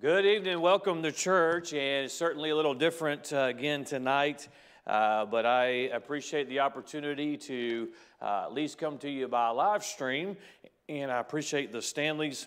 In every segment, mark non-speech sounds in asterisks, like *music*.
Good evening. Welcome to church. And it's certainly a little different uh, again tonight, uh, but I appreciate the opportunity to uh, at least come to you by live stream. And I appreciate the Stanleys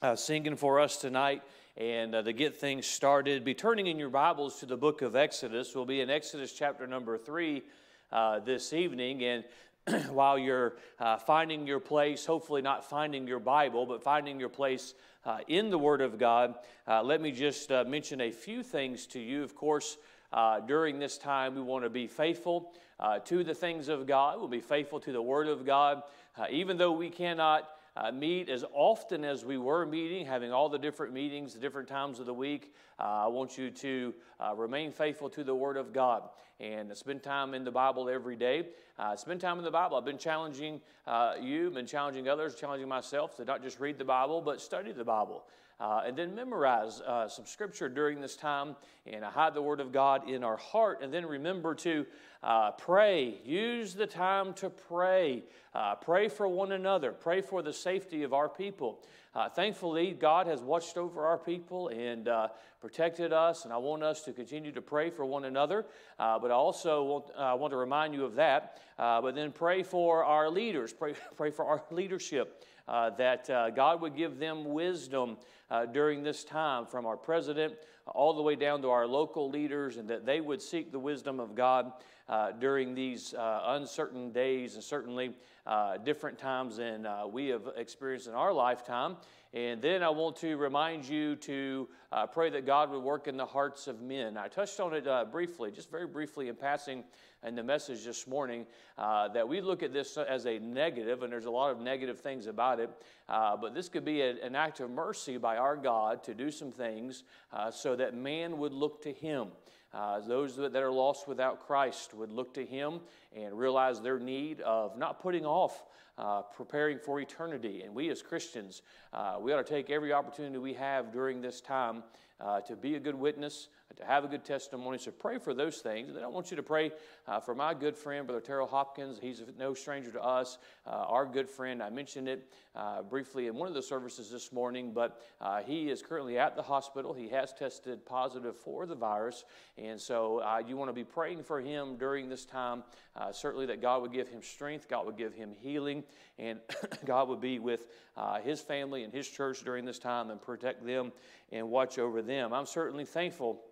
uh, singing for us tonight. And uh, to get things started, be turning in your Bibles to the book of Exodus. We'll be in Exodus chapter number three uh, this evening. And *clears throat* while you're uh, finding your place, hopefully not finding your Bible, but finding your place uh, in the Word of God, uh, let me just uh, mention a few things to you. Of course, uh, during this time, we want to be faithful uh, to the things of God, we'll be faithful to the Word of God, even though we cannot uh, meet as often as we were meeting, having all the different meetings, the different times of the week. Uh, I want you to uh, remain faithful to the Word of God and spend time in the Bible every day. Uh, spend time in the Bible. I've been challenging uh, you, been challenging others, challenging myself to not just read the Bible, but study the Bible. Uh, and then memorize uh, some scripture during this time and hide the Word of God in our heart. And then remember to uh, pray. Use the time to pray. Uh, pray for one another. Pray for the safety of our people. Uh, thankfully, God has watched over our people and uh, protected us, and I want us to continue to pray for one another. But I also want, want to remind you of that. But then pray for our leaders, pray, *laughs* pray for our leadership. Uh, that God would give them wisdom during this time from our president all the way down to our local leaders, and that they would seek the wisdom of God uh, during these uh, uncertain days and certainly uh, different times than uh, we have experienced in our lifetime. And then I want to remind you to uh, pray that God would work in the hearts of men. I touched on it uh, briefly, just very briefly in passing in the message this morning, that we look at this as a negative, and there's a lot of negative things about it. but this could be a, an act of mercy by our God to do some things so that man would look to Him. Uh, those that are lost without Christ would look to Him and realize their need of not putting off uh, preparing for eternity. And we as Christians, uh, we ought to take every opportunity we have during this time uh, to be a good witness, to have a good testimony. So pray for those things. And I want you to pray uh, for my good friend, Brother Terrell Hopkins. He's no stranger to us, uh, our good friend. I mentioned it uh, briefly in one of the services this morning, but uh, he is currently at the hospital. He has tested positive for the virus. And so uh, you want to be praying for him during this time. Certainly that God would give him strength, God would give him healing, and *coughs* God would be with his family and his church during this time and protect them and watch over them. I'm certainly thankful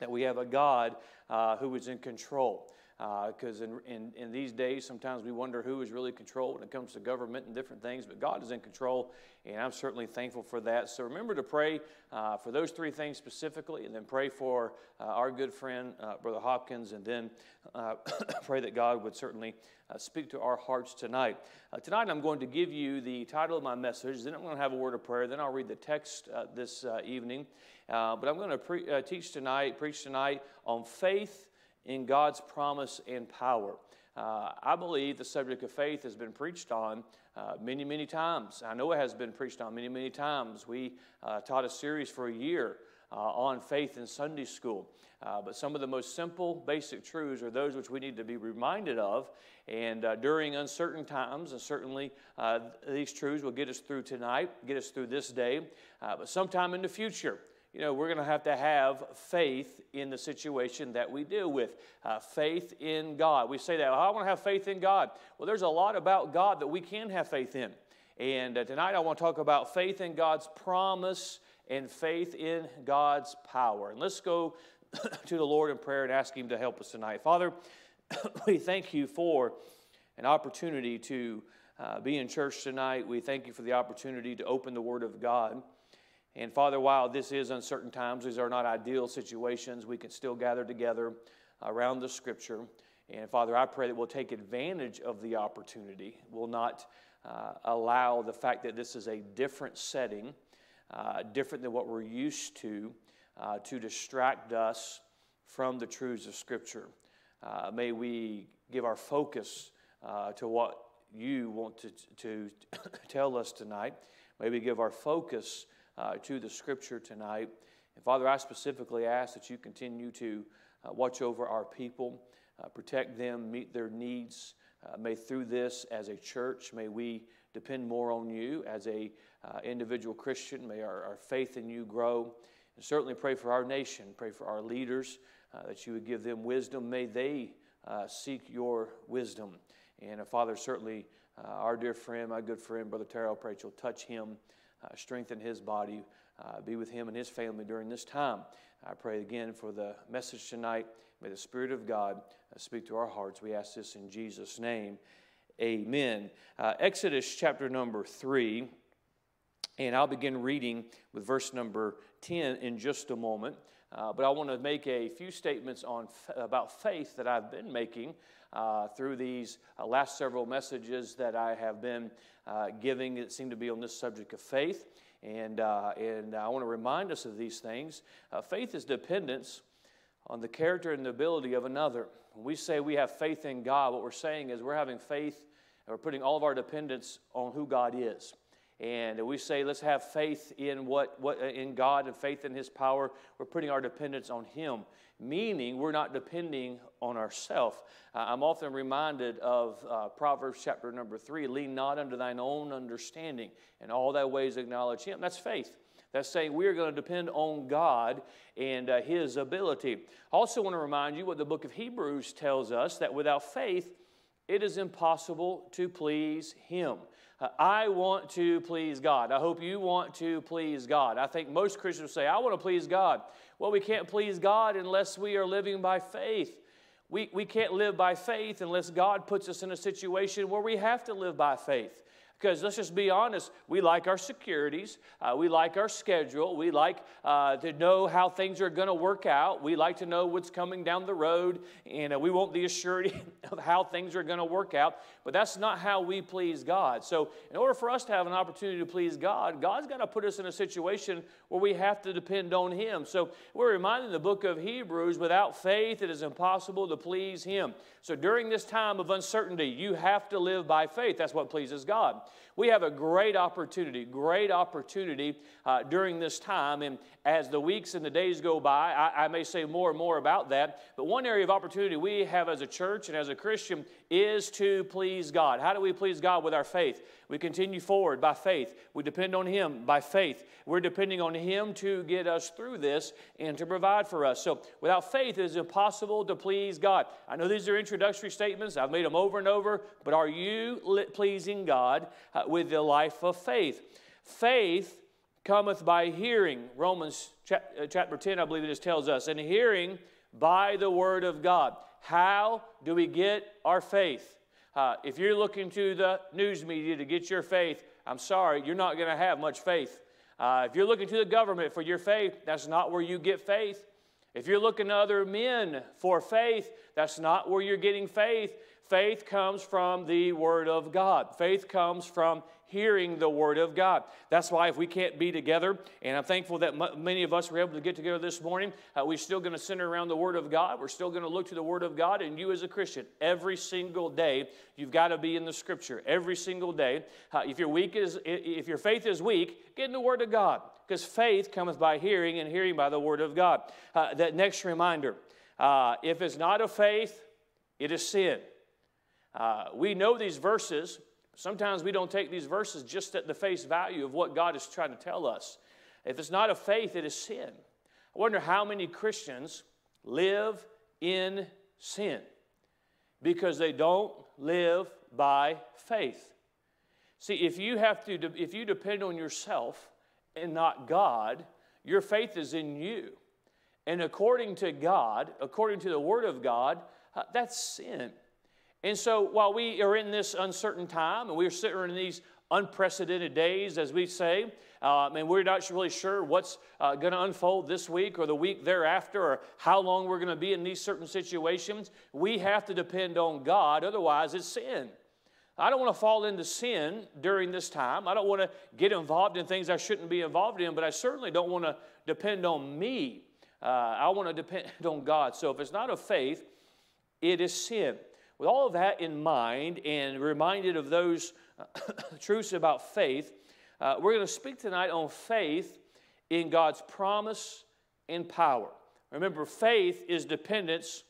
that we have a God uh, who is in control. Because uh, in, in, in, these days, sometimes we wonder who is really control when it comes to government and different things, but God is in control, and I'm certainly thankful for that. So remember to pray uh, for those three things specifically, and then pray for uh, our good friend, uh, Brother Hopkins, and then uh, *coughs* pray that God would certainly speak to our hearts tonight. tonight, I'm going to give you the title of my message, then I'm going to have a word of prayer, then I'll read the text this evening. But I'm going to pre- teach tonight, preach tonight on faith in God's promise and power. Uh, I believe the subject of faith has been preached on uh, many, many times. I know it has been preached on many, many times. We uh, taught a series for a year uh, on faith in Sunday school. Uh, but some of the most simple, basic truths are those which we need to be reminded of. And uh, during uncertain times, and certainly these truths will get us through tonight, get us through this day. but sometime in the future, you know, we're going to have to have faith in the situation that we deal with. Uh, faith in God. We say that, well, I want to have faith in God. Well, there's a lot about God that we can have faith in. And uh, tonight I want to talk about faith in God's promise and faith in God's power. And let's go *coughs* to the Lord in prayer and ask Him to help us tonight. Father, *coughs* we thank you for an opportunity to uh, be in church tonight. We thank you for the opportunity to open the Word of God. And Father, while this is uncertain times, these are not ideal situations, we can still gather together around the Scripture. And Father, I pray that we'll take advantage of the opportunity. We'll not uh, allow the fact that this is a different setting, uh, different than what we're used to, uh, to distract us from the truths of Scripture. Uh, may we give our focus uh, to what you want to, to *coughs* tell us tonight. May we give our focus uh, to the scripture tonight. And Father, I specifically ask that you continue to uh, watch over our people, uh, protect them, meet their needs. Uh, may through this as a church, may we depend more on you as a uh, individual Christian. May our, our, faith in you grow. And certainly pray for our nation, pray for our leaders, uh, that you would give them wisdom. May they seek your wisdom. And Father, certainly our dear friend, my good friend, Brother Terrell, pray you'll touch him, uh, strengthen his body, be with him and his family during this time. I pray again for the message tonight. May the Spirit of God speak to our hearts. We ask this in Jesus' name. Amen. Exodus chapter number 3. And I'll begin reading with verse number 10 in just a moment. Uh, but I want to make a few statements on about faith that I've been making uh, through these uh, last several messages that I have been uh, giving that seem to be on this subject of faith. And, uh, and I want to remind us of these things. Uh, faith is dependence on the character and the ability of another. When we say we have faith in God, what we're saying is we're having faith and we're putting all of our dependence on who God is and we say let's have faith in what, what in god and faith in his power we're putting our dependence on him meaning we're not depending on ourselves uh, i'm often reminded of uh, proverbs chapter number three lean not unto thine own understanding and all thy ways acknowledge him that's faith that's saying we are going to depend on God and uh, His ability. I also want to remind you what the book of Hebrews tells us that without faith, it is impossible to please Him. I want to please God. I hope you want to please God. I think most Christians say, I want to please God. Well, we can't please God unless we are living by faith. We, we can't live by faith unless God puts us in a situation where we have to live by faith. Because let's just be honest, we like our securities, uh, we like our schedule, we like uh, to know how things are going to work out, we like to know what's coming down the road, and uh, we want the assurity *laughs* of how things are going to work out. But that's not how we please God. So, in order for us to have an opportunity to please God, God's got to put us in a situation where we have to depend on Him. So, we're reminded in the book of Hebrews without faith, it is impossible to please Him. So, during this time of uncertainty, you have to live by faith. That's what pleases God we have a great opportunity, great opportunity uh, during this time. And as the weeks and the days go by, I, I, may say more and more about that. But one area of opportunity we have as a church and as a Christian is to please God. How do we please God with our faith? We continue forward by faith. We depend on Him by faith. We're depending on Him to get us through this and to provide for us. So without faith, it is impossible to please God. I know these are introductory statements, I've made them over and over, but are you pleasing God uh, with the life of faith? Faith cometh by hearing. Romans uh, chapter 10, I believe it is, tells us, and hearing by the word of God. How do we get our faith? Uh, if you're looking to the news media to get your faith, I'm sorry, you're not going to have much faith. Uh, if you're looking to the government for your faith, that's not where you get faith. If you're looking to other men for faith, that's not where you're getting faith. Faith comes from the Word of God. Faith comes from hearing the Word of God. That's why if we can't be together, and I'm thankful that m- many of us were able to get together this morning, uh, we're still going to center around the Word of God. We're still going to look to the Word of God. And you, as a Christian, every single day, you've got to be in the Scripture. Every single day. Uh, if your weak is, if your faith is weak, get in the Word of God, because faith cometh by hearing, and hearing by the Word of God. Uh, that next reminder: uh, if it's not of faith, it is sin. Uh, we know these verses Sometimes we don't take these verses just at the face value of what God is trying to tell us. If it's not a faith, it is sin. I wonder how many Christians live in sin because they don't live by faith. See, if you have to if you depend on yourself and not God, your faith is in you. And according to God, according to the word of God, uh, that's sin. And so while we are in this uncertain time and we're sitting in these unprecedented days, as we say, um, and we're not really sure what's uh, going to unfold this week or the week thereafter or how long we're going to be in these certain situations, we have to depend on God, otherwise, it's sin. I don't want to fall into sin during this time. I don't want to get involved in things I shouldn't be involved in, but I certainly don't want to depend on me. Uh, I want to depend *laughs* on God. So if it's not of faith, it is sin. With all of that in mind and reminded of those uh, *coughs* truths about faith, uh, we're going to speak tonight on faith in God's promise and power. Remember, faith is dependence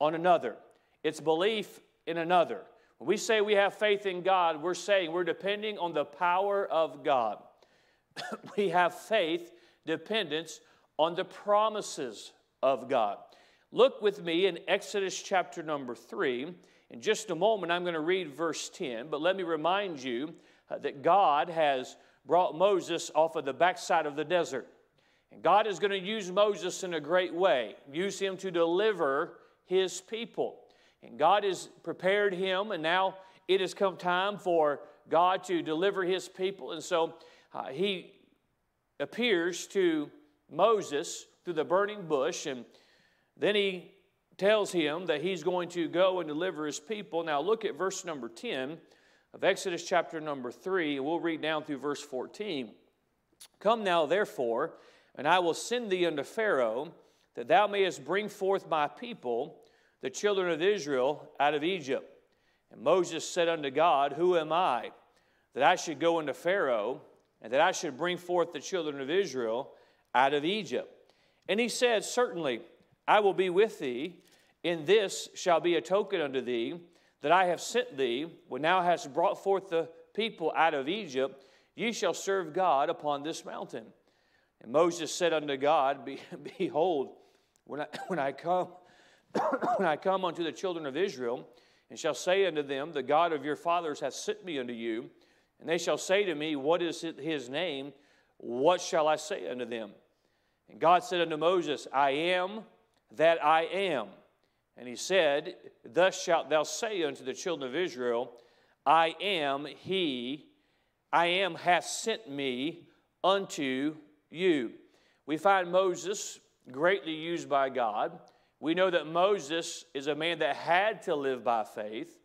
on another, it's belief in another. When we say we have faith in God, we're saying we're depending on the power of God. *coughs* we have faith, dependence on the promises of God. Look with me in Exodus chapter number 3. In just a moment, I'm going to read verse 10, but let me remind you uh, that God has brought Moses off of the backside of the desert. And God is going to use Moses in a great way, use him to deliver his people. And God has prepared him, and now it has come time for God to deliver his people. And so uh, he appears to Moses through the burning bush, and then he tells him that he's going to go and deliver his people. Now, look at verse number 10 of Exodus chapter number 3, and we'll read down through verse 14. Come now, therefore, and I will send thee unto Pharaoh, that thou mayest bring forth my people the children of Israel out of Egypt. And Moses said unto God, Who am I that I should go unto Pharaoh and that I should bring forth the children of Israel out of Egypt? And he said, Certainly, I will be with thee. In this shall be a token unto thee that I have sent thee. When thou hast brought forth the people out of Egypt, ye shall serve God upon this mountain. And Moses said unto God, *laughs* Behold, when I, when I come, *coughs* when I come unto the children of Israel, and shall say unto them, The God of your fathers hath sent me unto you, and they shall say to me, What is his name? What shall I say unto them? And God said unto Moses, I am that I am. And he said, Thus shalt thou say unto the children of Israel, I am he, I am hath sent me unto you. We find Moses greatly used by God. We know that Moses is a man that had to live by faith.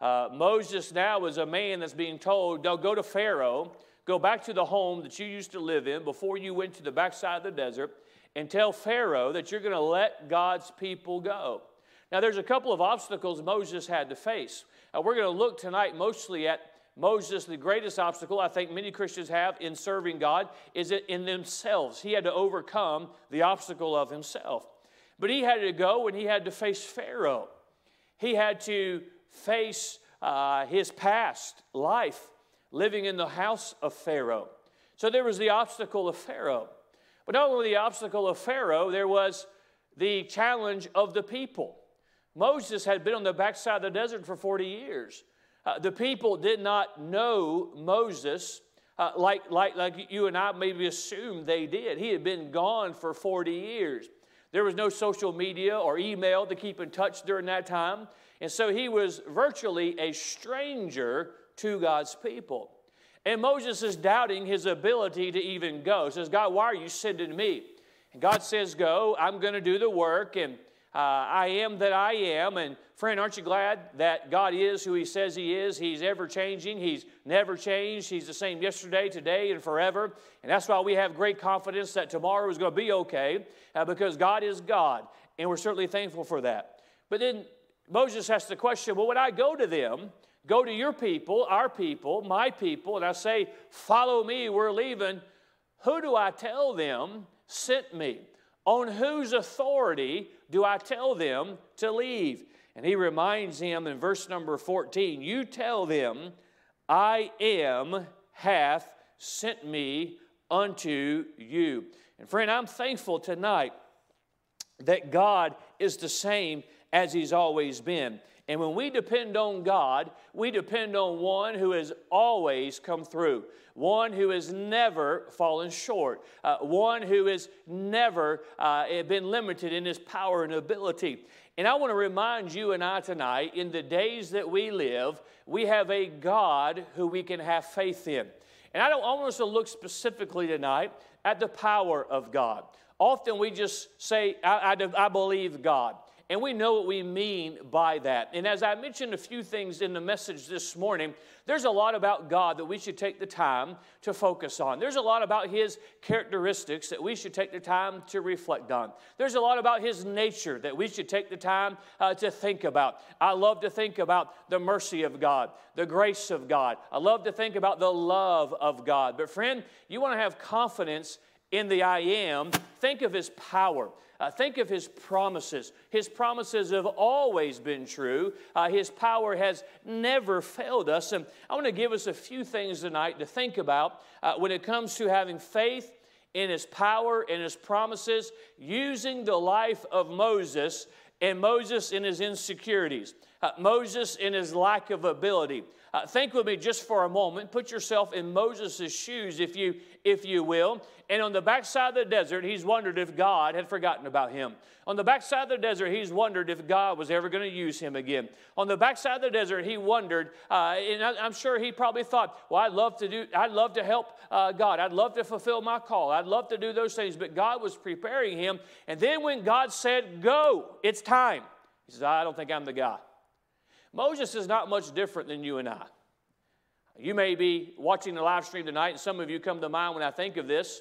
Uh, Moses now is a man that's being told, "Don't go to Pharaoh, go back to the home that you used to live in before you went to the backside of the desert, and tell Pharaoh that you're going to let God's people go. Now, there's a couple of obstacles Moses had to face. Uh, we're going to look tonight mostly at Moses, the greatest obstacle I think many Christians have in serving God is it in themselves. He had to overcome the obstacle of himself. But he had to go and he had to face Pharaoh. He had to face uh, his past life living in the house of Pharaoh. So there was the obstacle of Pharaoh. But not only the obstacle of Pharaoh, there was the challenge of the people. Moses had been on the backside of the desert for 40 years. Uh, the people did not know Moses uh, like, like, like you and I maybe assumed they did. He had been gone for 40 years. There was no social media or email to keep in touch during that time. And so he was virtually a stranger to God's people. And Moses is doubting his ability to even go. He says, God, why are you sending me? And God says, Go, I'm going to do the work, and uh, I am that I am. And friend, aren't you glad that God is who He says He is? He's ever changing, He's never changed. He's the same yesterday, today, and forever. And that's why we have great confidence that tomorrow is going to be okay uh, because God is God. And we're certainly thankful for that. But then Moses has the question well, when I go to them, go to your people, our people, my people, and I say, Follow me, we're leaving, who do I tell them sent me? On whose authority do I tell them to leave? And he reminds him in verse number 14 You tell them, I am hath sent me unto you. And friend, I'm thankful tonight that God is the same as He's always been. And when we depend on God, we depend on one who has always come through, one who has never fallen short, uh, one who has never uh, been limited in his power and ability. And I want to remind you and I tonight, in the days that we live, we have a God who we can have faith in. And I, don't, I want us to look specifically tonight at the power of God. Often we just say, I, I, I believe God. And we know what we mean by that. And as I mentioned a few things in the message this morning, there's a lot about God that we should take the time to focus on. There's a lot about His characteristics that we should take the time to reflect on. There's a lot about His nature that we should take the time uh, to think about. I love to think about the mercy of God, the grace of God. I love to think about the love of God. But, friend, you want to have confidence in the I am, think of his power. Uh, think of his promises. His promises have always been true. Uh, his power has never failed us. And I want to give us a few things tonight to think about uh, when it comes to having faith in his power and his promises, using the life of Moses and Moses in his insecurities, uh, Moses in his lack of ability. Uh, think with me just for a moment. Put yourself in Moses' shoes, if you, if you will. And on the backside of the desert, he's wondered if God had forgotten about him. On the backside of the desert, he's wondered if God was ever going to use him again. On the backside of the desert, he wondered, uh, and I, am sure he probably thought, "Well, I'd love to do, I'd love to help uh, God. I'd love to fulfill my call. I'd love to do those things." But God was preparing him. And then when God said, "Go, it's time," he says, "I don't think I'm the guy." Moses is not much different than you and I. You may be watching the live stream tonight, and some of you come to mind when I think of this.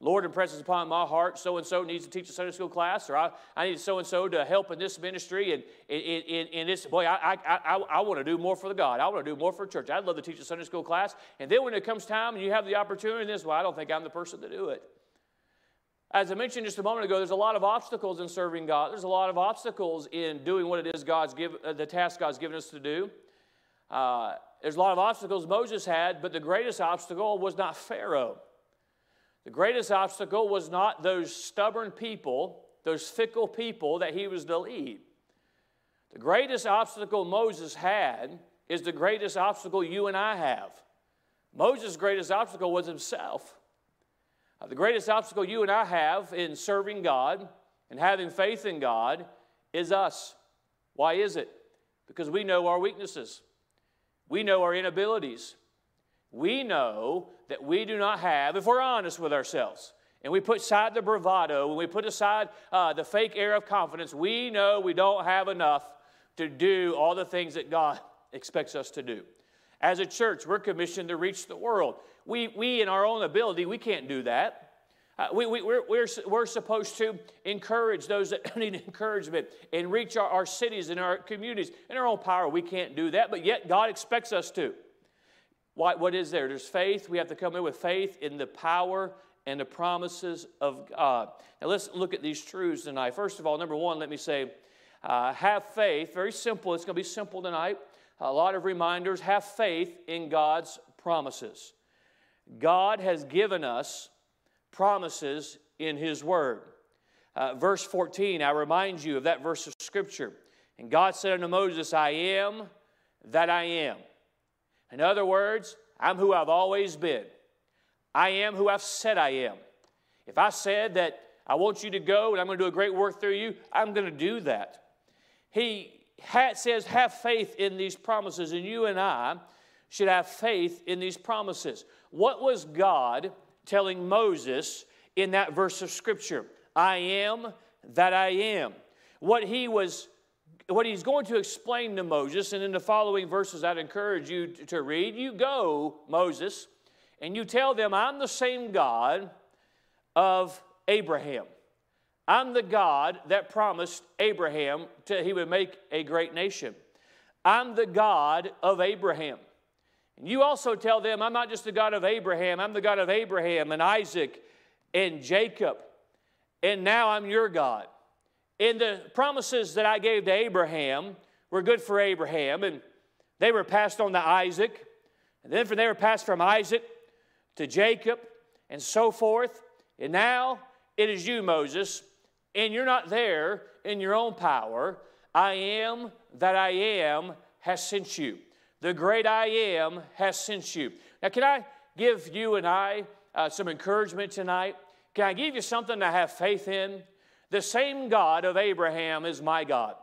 Lord impresses upon my heart, so and so needs to teach a Sunday school class, or I, I need so and so to help in this ministry. And in, this, boy, I, I, I, I want to do more for the God. I want to do more for church. I'd love to teach a Sunday school class. And then when it comes time and you have the opportunity, this, well, I don't think I'm the person to do it. As I mentioned just a moment ago, there's a lot of obstacles in serving God. There's a lot of obstacles in doing what it is God's give, uh, the task God's given us to do. Uh, there's a lot of obstacles Moses had, but the greatest obstacle was not Pharaoh. The greatest obstacle was not those stubborn people, those fickle people that he was to lead. The greatest obstacle Moses had is the greatest obstacle you and I have. Moses' greatest obstacle was himself. Uh, the greatest obstacle you and I have in serving God and having faith in God is us. Why is it? Because we know our weaknesses, we know our inabilities. We know that we do not have, if we're honest with ourselves, and we put aside the bravado, and we put aside uh, the fake air of confidence, we know we don't have enough to do all the things that God *laughs* expects us to do. As a church, we're commissioned to reach the world. We, we in our own ability, we can't do that. Uh, we, we, we're, we're, we're supposed to encourage those that *laughs* need encouragement and reach our, our cities and our communities. In our own power, we can't do that, but yet God expects us to. What, what is there? There's faith. We have to come in with faith in the power and the promises of God. Now, let's look at these truths tonight. First of all, number one, let me say, uh, have faith. Very simple. It's going to be simple tonight a lot of reminders. Have faith in God's promises. God has given us promises in His Word. Uh, verse 14, I remind you of that verse of Scripture. And God said unto Moses, I am that I am. In other words, I'm who I've always been. I am who I've said I am. If I said that I want you to go and I'm going to do a great work through you, I'm going to do that. He says, have faith in these promises, and you and I should have faith in these promises. What was God telling Moses in that verse of Scripture? I am that I am. What he was what he's going to explain to Moses, and in the following verses, I'd encourage you to read. You go, Moses, and you tell them, I'm the same God of Abraham. I'm the God that promised Abraham to, he would make a great nation. I'm the God of Abraham. And you also tell them, I'm not just the God of Abraham, I'm the God of Abraham and Isaac and Jacob. And now I'm your God. And the promises that I gave to Abraham were good for Abraham, and they were passed on to Isaac. And then they were passed from Isaac to Jacob and so forth. And now it is you, Moses, and you're not there in your own power. I am that I am has sent you. The great I am has sent you. Now, can I give you and I uh, some encouragement tonight? Can I give you something to have faith in? The same God of Abraham is my God.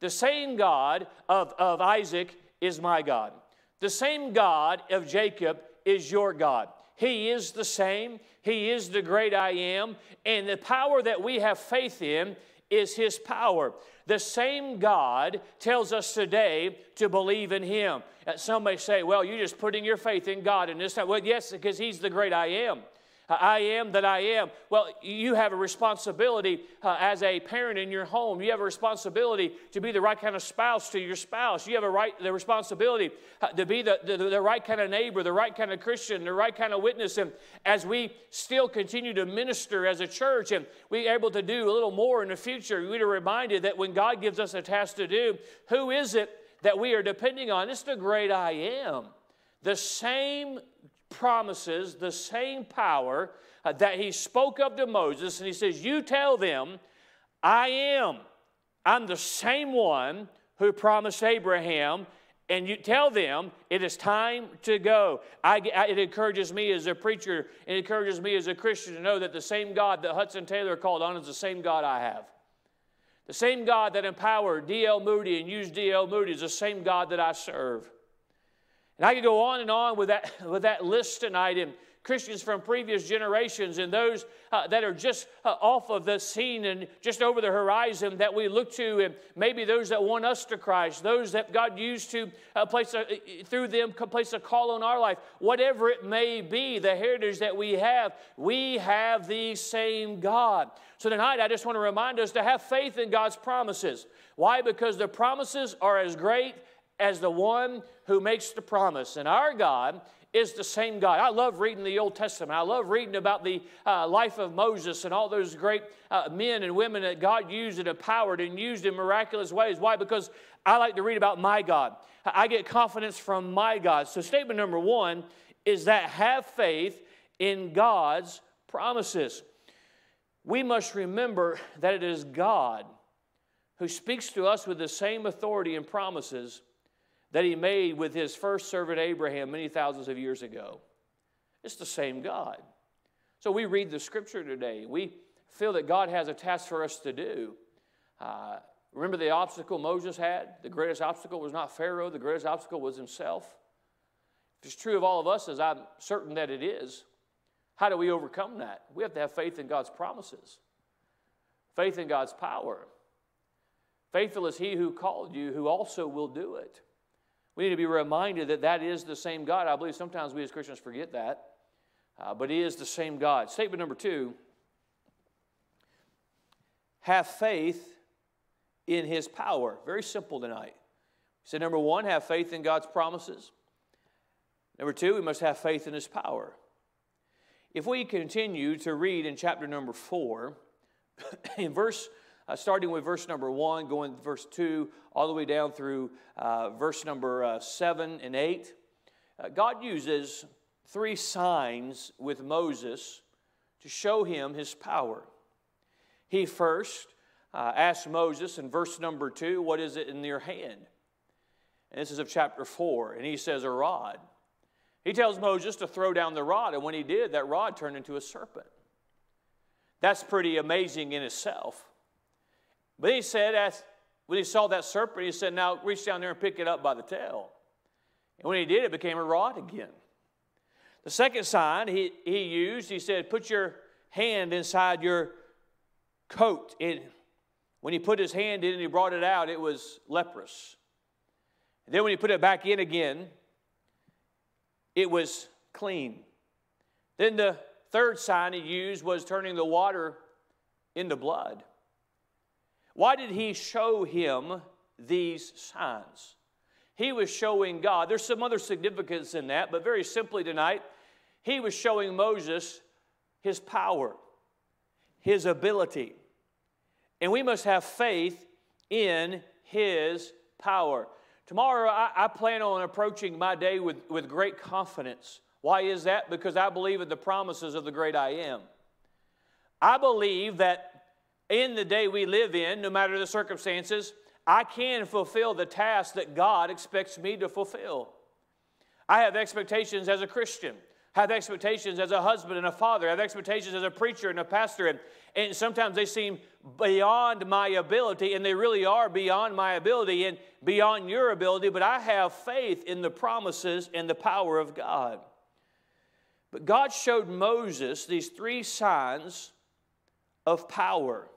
The same God of, of Isaac is my God. The same God of Jacob is your God. He is the same. He is the great I am. And the power that we have faith in is His power. The same God tells us today to believe in Him. Uh, some may say, well, you're just putting your faith in God in this time. Well, yes, because He's the great I am. I am that I am. Well, you have a responsibility uh, as a parent in your home. You have a responsibility to be the right kind of spouse to your spouse. You have a right, the responsibility uh, to be the, the, the right kind of neighbor, the right kind of Christian, the right kind of witness. And as we still continue to minister as a church and we're able to do a little more in the future, we're reminded that when God gives us a task to do, who is it that we are depending on? It's the great I am. The same promises the same power uh, that he spoke of to Moses, and he says, You tell them, I am. I'm the same one who promised Abraham, and you tell them it is time to go. I, I, it encourages me as a preacher, it encourages me as a Christian to know that the same God that Hudson Taylor called on is the same God I have. The same God that empowered D.L. Moody and used D.L. Moody is the same God that I serve. And I could go on and on with that, *laughs* with that list tonight and Christians from previous generations and those uh, that are just uh, off of the scene and just over the horizon that we look to, and maybe those that want us to Christ, those that God used to uh, place a, through them place a call on our life, whatever it may be, the heritage that we have, we have the same God. So tonight, I just want to remind us to have faith in God's promises. Why? Because the promises are as great as the one who makes the promise. And our God is the same God. I love reading the Old Testament. I love reading about the uh, life of Moses and all those great uh, men and women that God used and empowered and used in miraculous ways. Why? Because I like to read about my God. I get confidence from my God. So, statement number one is that have faith in God's promises. We must remember that it is God who speaks to us with the same authority and promises that he made with his first servant Abraham many thousands of years ago. It's the same God. So we read the scripture today. We feel that God has a task for us to do. Uh, remember the obstacle Moses had? The greatest obstacle was not Pharaoh, the greatest obstacle was himself. If it's true of all of us, as I'm certain that it is, how do we overcome that? We have to have faith in God's promises, faith in God's power. Faithful is he who called you, who also will do it. We need to be reminded that that is the same God. I believe sometimes we as Christians forget that, uh, but He is the same God. Statement number two have faith in His power. Very simple tonight. So, number one, have faith in God's promises. Number two, we must have faith in His power. If we continue to read in chapter number four, *clears throat* in verse uh, starting with verse number one, going to verse two, all the way down through uh, verse number uh, seven and eight. Uh, God uses three signs with Moses to show him his power. He first uh, asked Moses in verse number two, What is it in your hand? And this is of chapter four, and he says, A rod. He tells Moses to throw down the rod, and when he did, that rod turned into a serpent. That's pretty amazing in itself. But he said, as, when he saw that serpent, he said, Now reach down there and pick it up by the tail. And when he did, it became a rod again. The second sign he, he used, he said, Put your hand inside your coat. And when he put his hand in and he brought it out, it was leprous. And then when he put it back in again, it was clean. Then the third sign he used was turning the water into blood. Why did he show him these signs? He was showing God. There's some other significance in that, but very simply tonight, he was showing Moses his power, his ability. And we must have faith in his power. Tomorrow, I, I, plan on approaching my day with, with great confidence. Why is that? Because I believe in the promises of the great I am. I believe that in the day we live in, no matter the circumstances, I can fulfill the task that God expects me to fulfill. I have expectations as a Christian, I have expectations as a husband and a father, I have expectations as a preacher and a pastor, and, and sometimes they seem beyond my ability, and they really are beyond my ability and beyond your ability, but I have faith in the promises and the power of God. But God showed Moses these three signs of power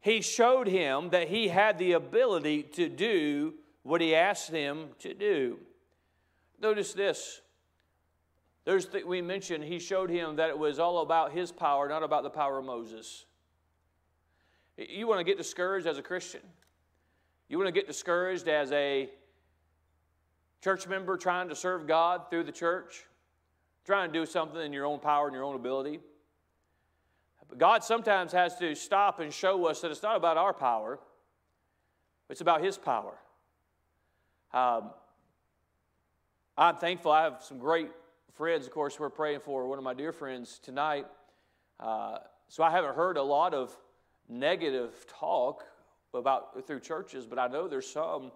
he showed him that he had the ability to do what he asked him to do. Notice this There's th- we mentioned he showed him that it was all about his power, not about the power of Moses. You want to get discouraged as a Christian? You want to get discouraged as a church member trying to serve God through the church? Trying to do something in your own power and your own ability? But God sometimes has to stop and show us that it's not about our power, it's about His power. Um, I'm thankful. I have some great friends, of course, we're praying for one of my dear friends tonight. Uh, so I haven't heard a lot of negative talk about through churches, but I know there's some.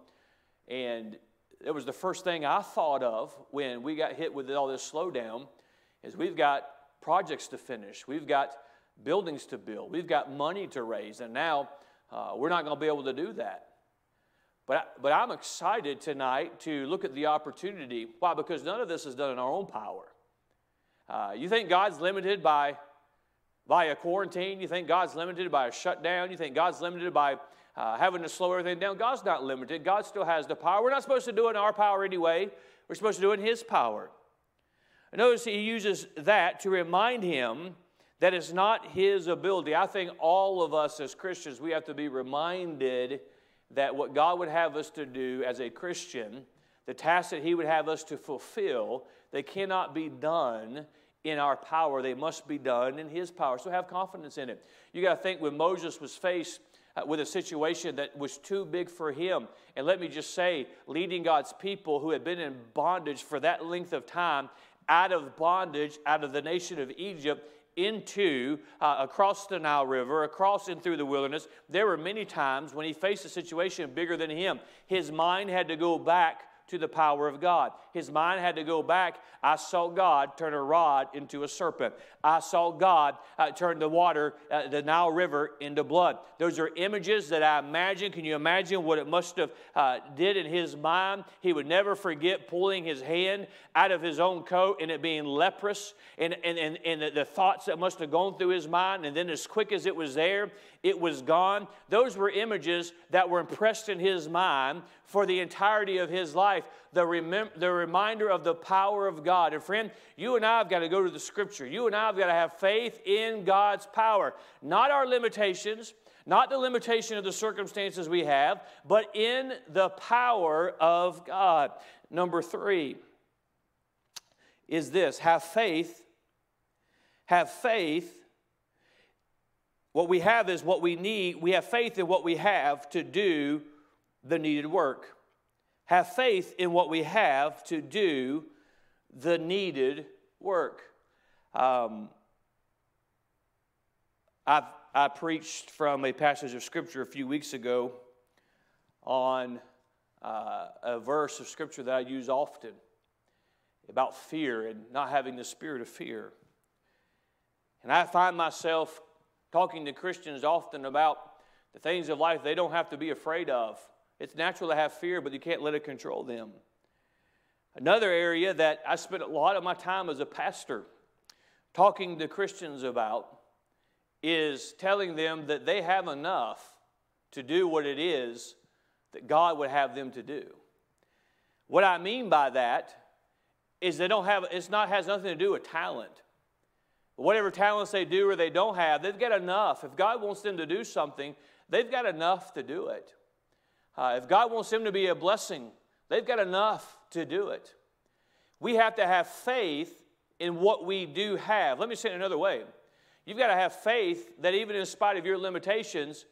And it was the first thing I thought of when we got hit with all this slowdown is we've got projects to finish. We've got buildings to build. We've got money to raise. And now uh, we're not going to be able to do that. But, but I'm excited tonight to look at the opportunity. Why? Because none of this is done in our own power. Uh, you think God's limited by, by a quarantine? You think God's limited by a shutdown? You think God's limited by uh, having to slow everything down? God's not limited. God still has the power. We're not supposed to do it in our power anyway. We're supposed to do it in His power. Notice He uses that to remind him that it's not His ability. I think all of us as Christians, we have to be reminded that what God would have us to do as a Christian, the tasks that He would have us to fulfill, they cannot be done in our power. They must be done in His power. So have confidence in it. You got to think when Moses was faced uh, with a situation that was too big for him. And let me just say, leading God's people who had been in bondage for that length of time out of bondage, out of the nation of Egypt, into uh, across the Nile River, across and through the wilderness. There were many times when he faced a situation bigger than him. His mind had to go back to the power of God. His mind had to go back. I saw God turn a rod into a serpent. I saw God uh, turn the water, uh, the Nile River, into blood. Those are images that I imagine. Can you imagine what it must have uh, did in his mind? He would never forget pulling his hand out of his own coat and it being leprous, and, and, and, and the, the thoughts that must have gone through his mind. And then, as quick as it was there, it was gone. Those were images that were impressed in his mind for the entirety of his life. The, remem- the reminder of the power of God. And friend, you and I have got to go to the scripture. You and I have got to have faith in God's power, not our limitations. Not the limitation of the circumstances we have, but in the power of God. Number three is this have faith, have faith what we have is what we need. We have faith in what we have to do the needed work. Have faith in what we have to do the needed work. Um, I've, I preached from a passage of Scripture a few weeks ago on uh, a verse of Scripture that I use often about fear and not having the spirit of fear. And I find myself talking to Christians often about the things of life they don't have to be afraid of. It's natural to have fear, but you can't let it control them. Another area that I spent a lot of my time as a pastor talking to Christians about is telling them that they have enough to do what it is that God would have them to do. What I mean by that is they don't have it's not has nothing to do with talent. Whatever talents they do or they don't have, they've got enough. If God wants them to do something, they've got enough to do it. Uh, if God wants them to be a blessing, they've got enough to do it. We have to have faith in what we do have. Let me say it another way. You've got to have faith that even in spite of your limitations,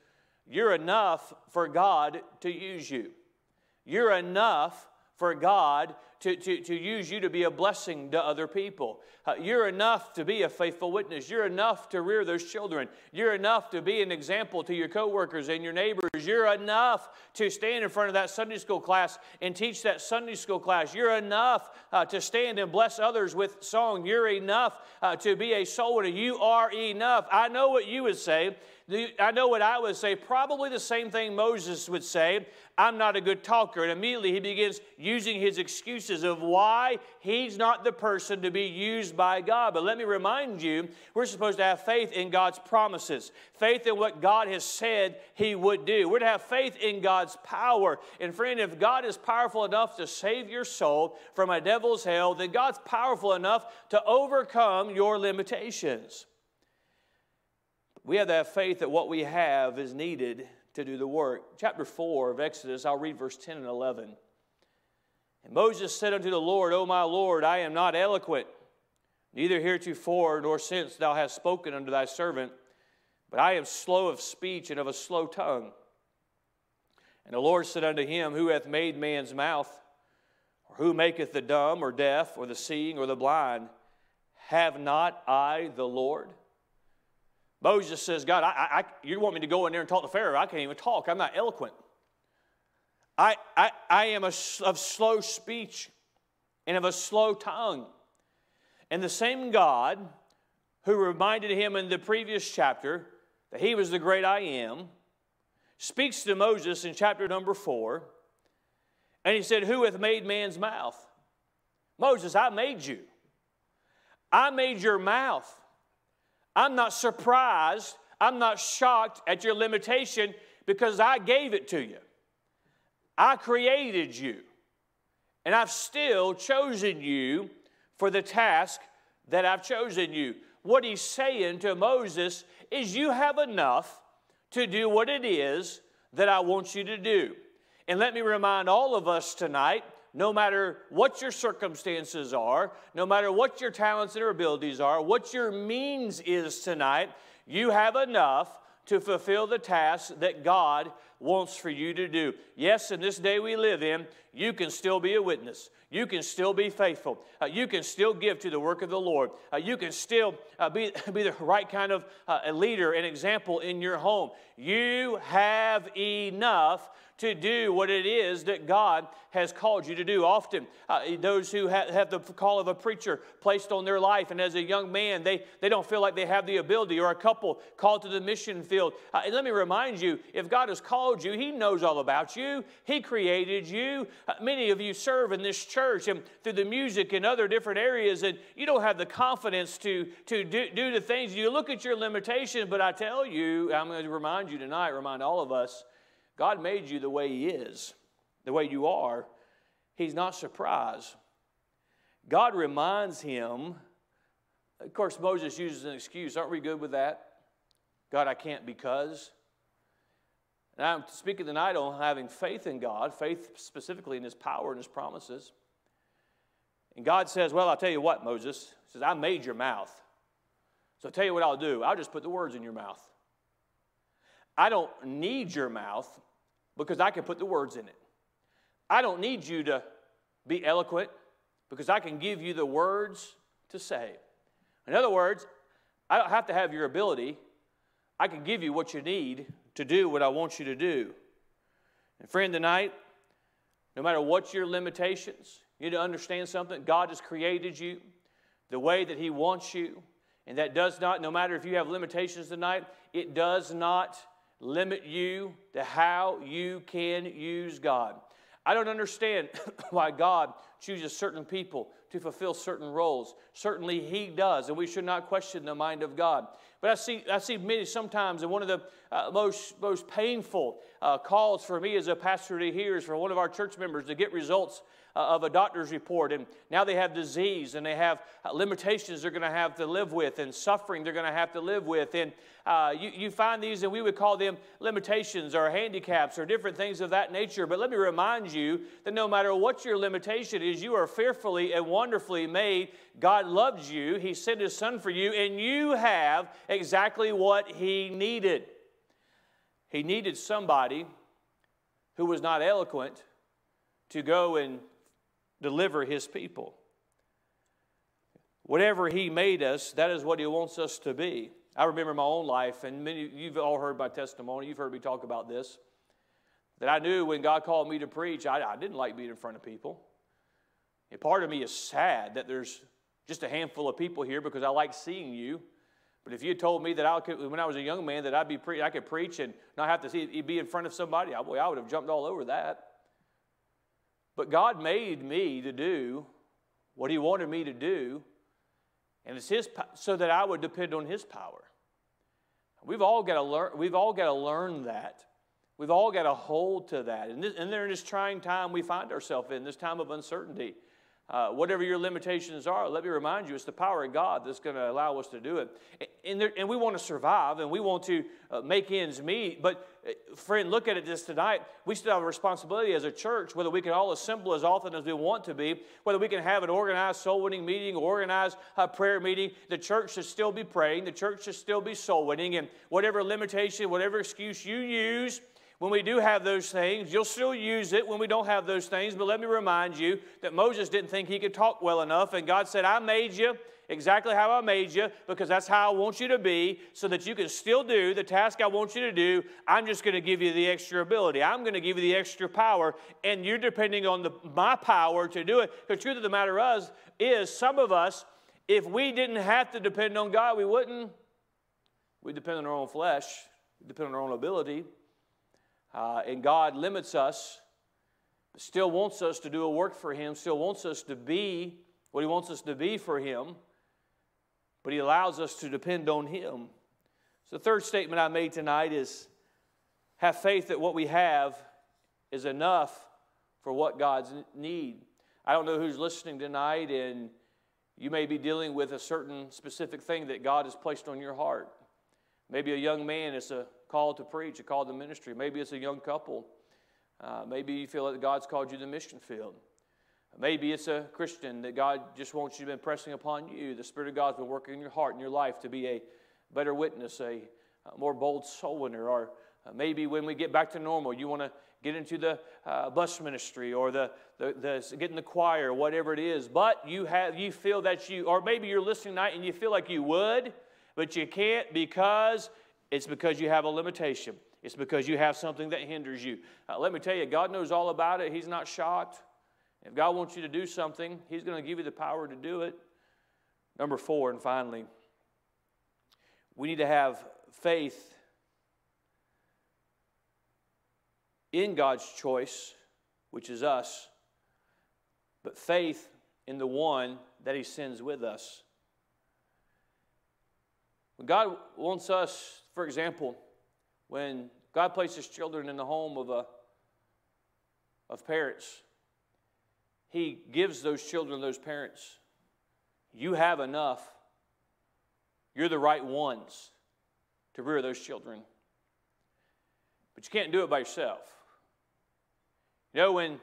you're enough for God to use you. You're enough for God to, to, to use you to be a blessing to other people. Uh, you're enough to be a faithful witness. You're enough to rear those children. You're enough to be an example to your coworkers and your neighbors. You're enough to stand in front of that Sunday school class and teach that Sunday school class. You're enough uh, to stand and bless others with song. You're enough uh, to be a soul winner. You are enough. I know what you would say. I know what I would say. Probably the same thing Moses would say. I'm not a good talker. And immediately he begins using his excuses excuses of why he's not the person to be used by God. But let me remind you, we're supposed to have faith in God's promises, faith in what God has said he would do. We're to have faith in God's power. And friend, if God is powerful enough to save your soul from a devil's hell, then God's powerful enough to overcome your limitations. We have to have faith that what we have is needed to do the work. Chapter 4 of Exodus, I'll read verse 10 and 11. And Moses said unto the Lord, O my Lord, I am not eloquent, neither heretofore nor since thou hast spoken unto thy servant, but I am slow of speech and of a slow tongue. And the Lord said unto him, Who hath made man's mouth? Or who maketh the dumb or deaf or the seeing or the blind? Have not I the Lord? Moses says, God, I, I, you want me to go in there and talk to Pharaoh? I can't even talk. I'm not eloquent. I, I, I am a, of slow speech and of a slow tongue. And the same God who reminded him in the previous chapter that he was the great I am speaks to Moses in chapter number four. And he said, Who hath made man's mouth? Moses, I made you. I made your mouth. I'm not surprised, I'm not shocked at your limitation because I gave it to you. I created you, and I've still chosen you for the task that I've chosen you. What he's saying to Moses is, You have enough to do what it is that I want you to do. And let me remind all of us tonight no matter what your circumstances are, no matter what your talents and abilities are, what your means is tonight, you have enough to fulfill the task that God wants for you to do. Yes, in this day we live in, you can still be a witness. You can still be faithful. Uh, you can still give to the work of the Lord. Uh, you can still uh, be, *laughs* be the right kind of uh, leader and example in your home. You have enough to do what it is that God has called you to do. Often, uh, those who ha- have the call of a preacher placed on their life, and as a young man, they, they don't feel like they have the ability, or a couple called to the mission field. Uh, let me remind you if God has called you, He knows all about you, He created you. Uh, many of you serve in this church and through the music and other different areas, and you don't have the confidence to, to do, do the things. You look at your limitations, but I tell you, I'm going to remind you tonight, remind all of us God made you the way He is, the way you are. He's not surprised. God reminds him, of course, Moses uses an excuse. Aren't we good with that? God, I can't because. And I'm speaking tonight on having faith in God, faith specifically in His power and His promises. And God says, Well, I'll tell you what, Moses. He says, I made your mouth. So I'll tell you what I'll do. I'll just put the words in your mouth. I don't need your mouth because I can put the words in it. I don't need you to be eloquent because I can give you the words to say. In other words, I don't have to have your ability. I can give you what you need to do what I want you to do. And friend, tonight, no matter what your limitations, you need to understand something. God has created you the way that He wants you. And that does not, no matter if you have limitations tonight, it does not limit you to how you can use God. I don't understand *coughs* why God chooses certain people to fulfill certain roles. Certainly, He does, and we should not question the mind of God. But I see, I see many sometimes, and one of the uh, most, most painful uh, calls for me as a pastor to hear is for one of our church members to get results of a doctor's report, and now they have disease and they have uh, limitations they're going to have to live with and suffering they're going to have to live with. And uh, you, you find these, and we would call them limitations or handicaps or different things of that nature. But let me remind you that no matter what your limitation is, you are fearfully and wonderfully made. God loves you, He sent His Son for you, and you have exactly what He needed. He needed somebody who was not eloquent to go and deliver his people. Whatever he made us, that is what he wants us to be. I remember my own life, and many you've all heard my testimony, you've heard me talk about this. That I knew when God called me to preach, I, I didn't like being in front of people. And part of me is sad that there's just a handful of people here because I like seeing you. But if you had told me that I could, when I was a young man that I'd be pre- I could preach and not have to see, be in front of somebody, I, boy, I would have jumped all over that. But God made me to do what He wanted me to do, and it's His so that I would depend on His power. We've all got to learn. We've all got to learn that. We've all got to hold to that. And, this, and in this trying time we find ourselves in, this time of uncertainty, uh, whatever your limitations are, let me remind you, it's the power of God that's going to allow us to do it. And, there, and we want to survive and we want to uh, make ends meet. But, uh, friend, look at it this tonight. We still have a responsibility as a church, whether we can all assemble as often as we want to be, whether we can have an organized soul winning meeting, organized uh, prayer meeting. The church should still be praying, the church should still be soul winning. And whatever limitation, whatever excuse you use, when we do have those things, you'll still use it when we don't have those things. But let me remind you that Moses didn't think he could talk well enough, and God said, I made you exactly how I made you because that's how I want you to be so that you can still do the task I want you to do. I'm just going to give you the extra ability. I'm going to give you the extra power, and you're depending on the, my power to do it. The truth of the matter is, is some of us, if we didn't have to depend on God, we wouldn't. We depend on our own flesh, we depend on our own ability. Uh, and God limits us, still wants us to do a work for Him, still wants us to be what He wants us to be for Him, but He allows us to depend on Him. So, the third statement I made tonight is have faith that what we have is enough for what God's need. I don't know who's listening tonight, and you may be dealing with a certain specific thing that God has placed on your heart. Maybe a young man is a called to preach, a call to ministry. Maybe it's a young couple. Uh, maybe you feel that God's called you to the mission field. Maybe it's a Christian that God just wants you to be pressing upon you. The Spirit of God's been working in your heart and your life to be a better witness, a, a more bold soul winner. Or uh, maybe when we get back to normal, you want to get into the uh, bus ministry or the, the, the, get in the choir, whatever it is. But you have you feel that you, or maybe you're listening tonight and you feel like you would, but you can't because it's because you have a limitation. It's because you have something that hinders you. Uh, let me tell you, God knows all about it. He's not shocked. If God wants you to do something, He's going to give you the power to do it. Number four, and finally, we need to have faith in God's choice, which is us, but faith in the one that He sends with us. When God wants us, for example, when God places children in the home of, a, of parents, He gives those children those parents. You have enough. You're the right ones to rear those children. But you can't do it by yourself. You know, when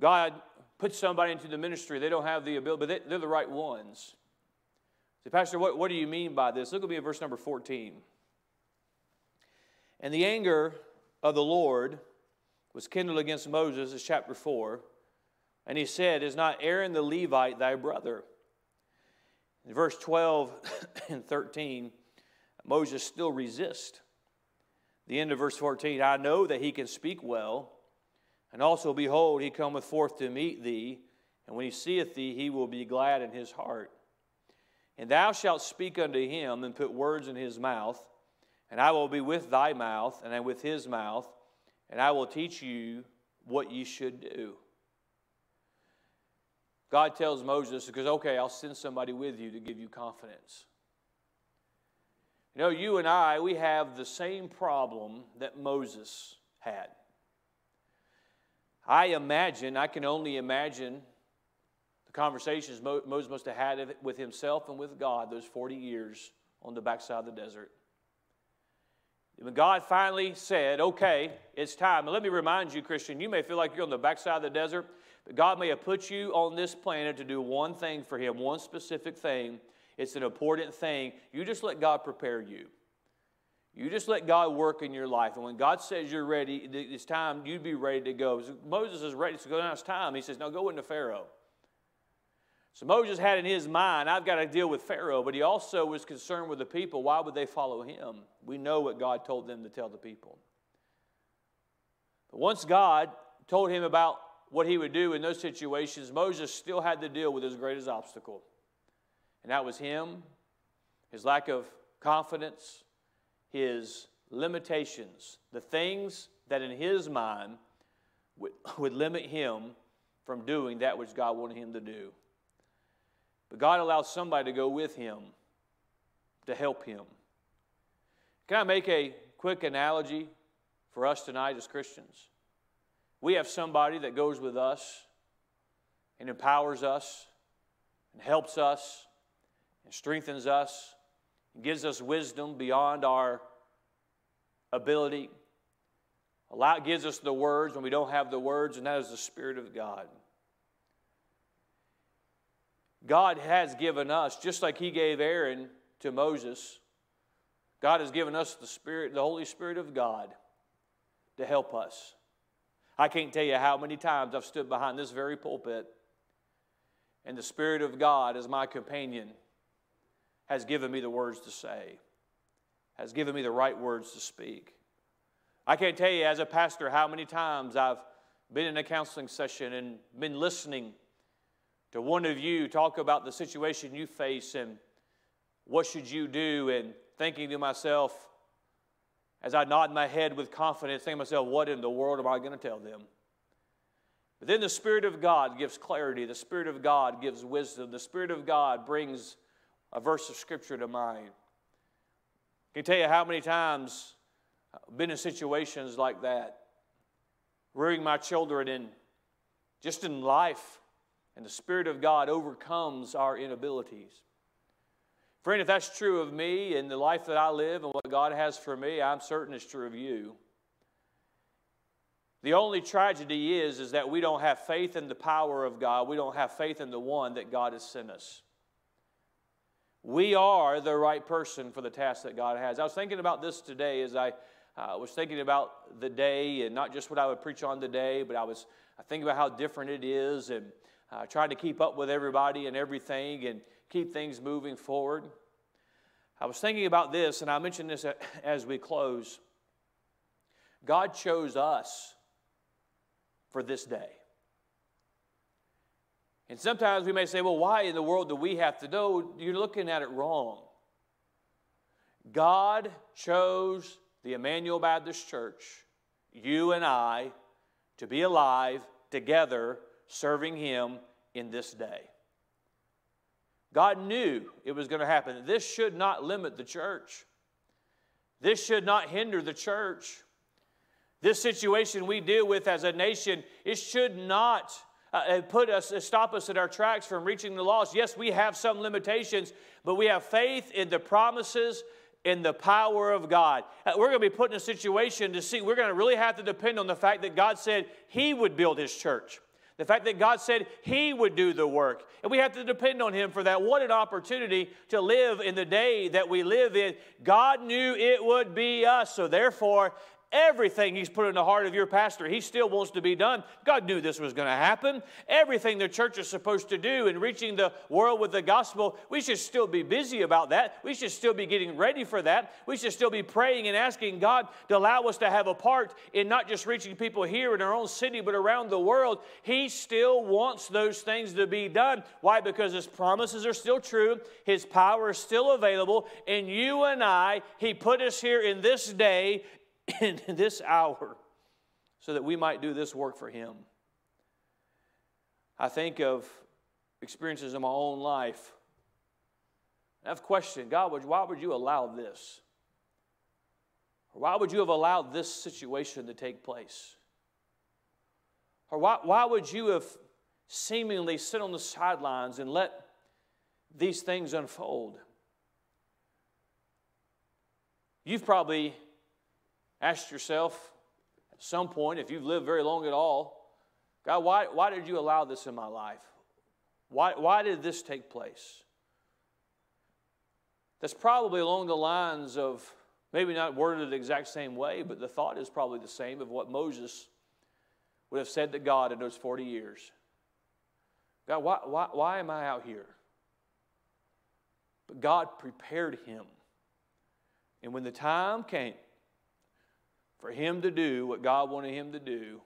God puts somebody into the ministry, they don't have the ability, but they, are the right ones. Say, Pastor, what, what do you mean by this? Look at me at verse number 14. And the anger of the Lord was kindled against Moses, is chapter 4. And he said, Is not Aaron the Levite thy brother? In verse 12 *coughs* and 13, Moses still resists. The end of verse 14 I know that he can speak well, and also, behold, he cometh forth to meet thee, and when he seeth thee, he will be glad in his heart. And thou shalt speak unto him and put words in his mouth, and I will be with thy mouth and with his mouth, and I will teach you what ye should do. God tells Moses, because, okay, I'll send somebody with you to give you confidence. You know, you and I, we have the same problem that Moses had. I imagine, I can only imagine the conversations Moses must have had with himself and with God those 40 years on the backside of the desert. When God finally said, okay, it's time. And let me remind you, Christian, you may feel like you're on the backside of the desert, but God may have put you on this planet to do one thing for Him, one specific thing. It's an important thing. You just let God prepare you. You just let God work in your life. And when God says you're ready, it's time, you'd be ready to go. Moses is ready to go. Now it's time. He says, now go into Pharaoh. So Moses had in his mind, I've got to deal with Pharaoh, but he also was concerned with the people. Why would they follow him? We know what God told them to tell the people. But once God told him about what he would do in those situations, Moses still had to deal with his greatest obstacle. And that was him, his lack of confidence, his limitations, the things that in his mind would, *laughs* would limit him from doing that which God wanted him to do. But God allows somebody to go with him to help him. Can I make a quick analogy for us tonight as Christians? We have somebody that goes with us and empowers us and helps us and strengthens us and gives us wisdom beyond our ability. Allow, gives us the words when we don't have the words, and that is the Spirit of God. God has given us, just like He gave Aaron to Moses, God has given us the Spirit, the Holy Spirit of God, to help us. I can't tell you how many times I've stood behind this very pulpit, and the Spirit of God, as my companion, has given me the words to say, has given me the right words to speak. I can't tell you, as a pastor, how many times I've been in a counseling session and been listening to one of you talk about the situation you face and what should you do, and thinking to myself, as I nod my head with confidence, thinking to myself, what in the world am I going to tell them? But then the Spirit of God gives clarity. The Spirit of God gives wisdom. The Spirit of God brings a verse of Scripture to mind. I can tell you how many times I've been in situations like that, rearing my children and just in life, and the Spirit of God overcomes our inabilities. Friend, if that's true of me and the life that I live and what God has for me, I'm certain it's true of you. The only tragedy is, is that we don't have faith in the power of God. We don't have faith in the one that God has sent us. We are the right person for the task that God has. I was thinking about this today as I uh, was thinking about the day and not just what I would preach on today, but I was thinking about how different it is and uh, trying to keep up with everybody and everything and keep things moving forward. I was thinking about this, and I mentioned this as we close. God chose us for this day. And sometimes we may say, well, why in the world do we have to know? You're looking at it wrong. God chose the Emmanuel Baptist Church, you and I, to be alive together serving Him in this day. God knew it was going to happen. This should not limit the church. This should not hinder the church. This situation we deal with as a nation, it should not uh, uh put us, uh, stop us in our tracks from reaching the lost. Yes, we have some limitations, but we have faith in the promises in the power of God. Uh, we're going to be put in a situation to see, we're going to really have to depend on the fact that God said He would build His church. The fact that God said He would do the work. And we have to depend on Him for that. What an opportunity to live in the day that we live in. God knew it would be us. So therefore, Everything He's put in the heart of your pastor, He still wants to be done. God knew this was going to happen. Everything the church is supposed to do in reaching the world with the gospel, we should still be busy about that. We should still be getting ready for that. We should still be praying and asking God to allow us to have a part in not just reaching people here in our own city, but around the world. He still wants those things to be done. Why? Because His promises are still true, His power is still available, and you and I, He put us here in this day in *laughs* this hour so that we might do this work for Him. I think of experiences in my own life. I've questioned God, why would you allow this? Why would you have allowed this situation to take place? Or why, why would you have seemingly sit on the sidelines and let these things unfold? You've probably Ask yourself at some point, if you've lived very long at all, God, why, why did you allow this in my life? Why, why did this take place? That's probably along the lines of maybe not worded the exact same way, but the thought is probably the same of what Moses would have said to God in those 40 years. God, why, why, why am I out here? But God prepared him. And when the time came, for him to do what God wanted him to do,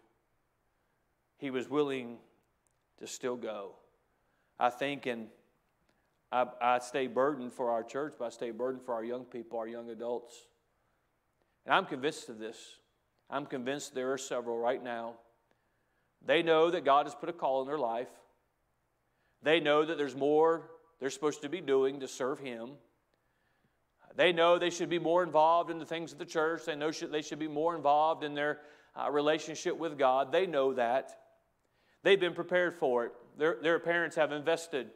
he was willing to still go. I think, and I, I stay burdened for our church, but I stay burdened for our young people, our young adults. And I'm convinced of this. I'm convinced there are several right now They know that God has put a call in their life. They know that there's more they're supposed to be doing to serve Him. They know they should be more involved in the things of the church. They know they should be more involved in their uh, relationship with God. They know that. They've been prepared for it. Their, their parents have invested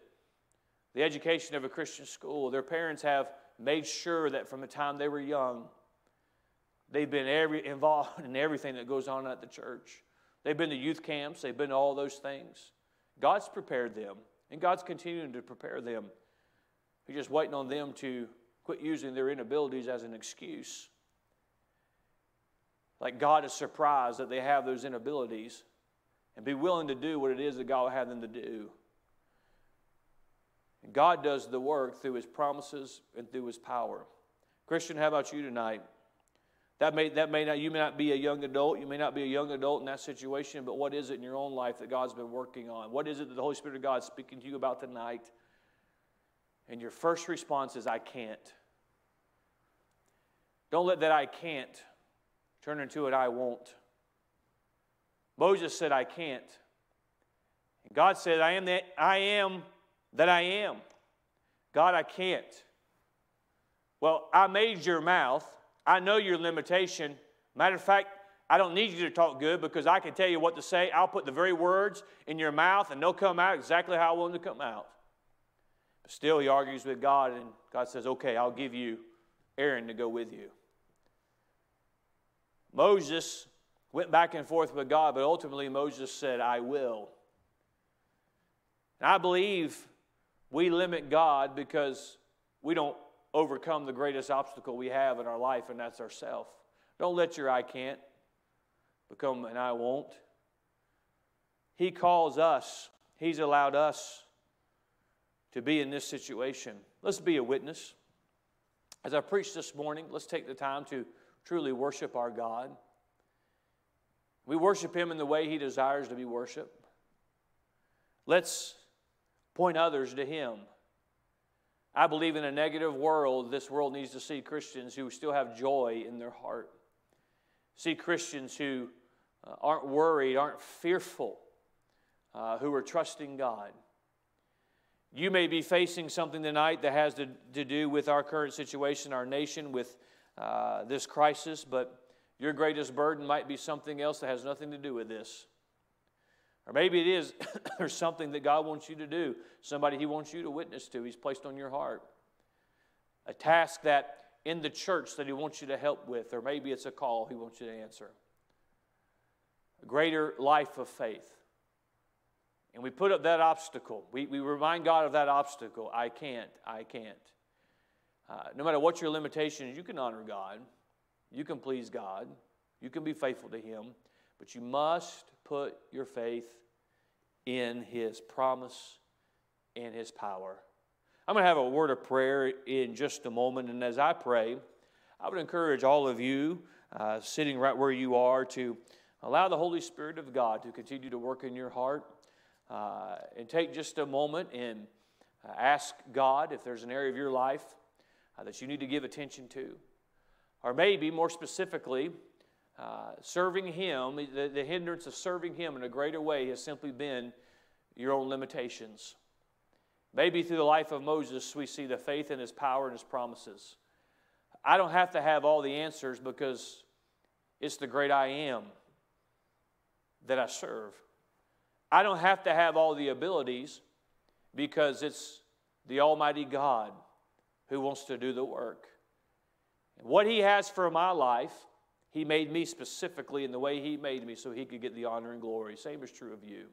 the education of a Christian school. Their parents have made sure that from the time they were young, they've been every, *laughs* involved in everything that goes on at the church. They've been to youth camps, they've been to all those things. God's prepared them, and God's continuing to prepare them. He's just waiting on them to quit using their inabilities as an excuse. Like God is surprised that they have those inabilities and be willing to do what it is that God will have them to do. And God does the work through His promises and through His power. Christian, how about you tonight? That may, that may not, you may not be a young adult, you may not be a young adult in that situation, but what is it in your own life that God's been working on? What is it that the Holy Spirit of God is speaking to you about tonight? And your first response is, I can't. Don't let that I can't turn into an I won't. Moses said, I can't. And God said, I am that I am that I am. God, I can't. Well, I made your mouth. I know your limitation. Matter of fact, I don't need you to talk good because I can tell you what to say. I'll put the very words in your mouth and they'll come out exactly how I want them to come out. Still, he argues with God, and God says, Okay, I'll give you Aaron to go with you. Moses went back and forth with God, but ultimately Moses said, I will. And I believe we limit God because we don't overcome the greatest obstacle we have in our life, and that's ourself. Don't let your I can't become an I won't. He calls us, He's allowed us to be in this situation. Let's be a witness. As I preached this morning, let's take the time to truly worship our God. We worship Him in the way He desires to be worshiped. Let's point others to Him. I believe in a negative world, this world needs to see Christians who still have joy in their heart. See Christians who uh, aren't worried, aren't fearful, uh, who are trusting God. You may be facing something tonight that has to, to do with our current situation, our nation, with uh, this crisis, but your greatest burden might be something else that has nothing to do with this. Or maybe it is *coughs* there's something that God wants you to do, somebody He wants you to witness to, He's placed on your heart. A task that in the church that He wants you to help with, or maybe it's a call He wants you to answer. A greater life of faith. And we put up that obstacle. We, we remind God of that obstacle. I can't, I can't. Uh, no matter what your limitations, you can honor God, you can please God, you can be faithful to Him, but you must put your faith in His promise and His power. I'm going to have a word of prayer in just a moment, and as I pray, I would encourage all of you uh, sitting right where you are to allow the Holy Spirit of God to continue to work in your heart uh, and take just a moment and uh, ask God if there's an area of your life uh, that you need to give attention to. Or maybe more specifically, uh, serving Him, the, the hindrance of serving Him in a greater way has simply been your own limitations. Maybe through the life of Moses, we see the faith in his power and his promises. I don't have to have all the answers because it's the great I am that I serve. I don't have to have all the abilities because it's the Almighty God who wants to do the work. What He has for my life, He made me specifically in the way He made me so He could get the honor and glory. Same is true of you.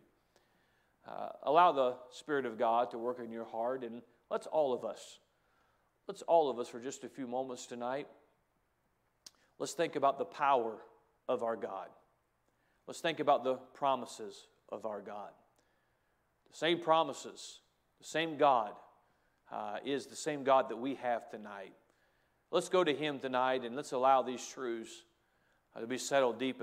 Uh, allow the Spirit of God to work in your heart, and let's all of us, let's all of us for just a few moments tonight, let's think about the power of our God. Let's think about the promises of our God. The same promises, the same God uh, is the same God that we have tonight. Let's go to Him tonight and let's allow these truths uh, to be settled deep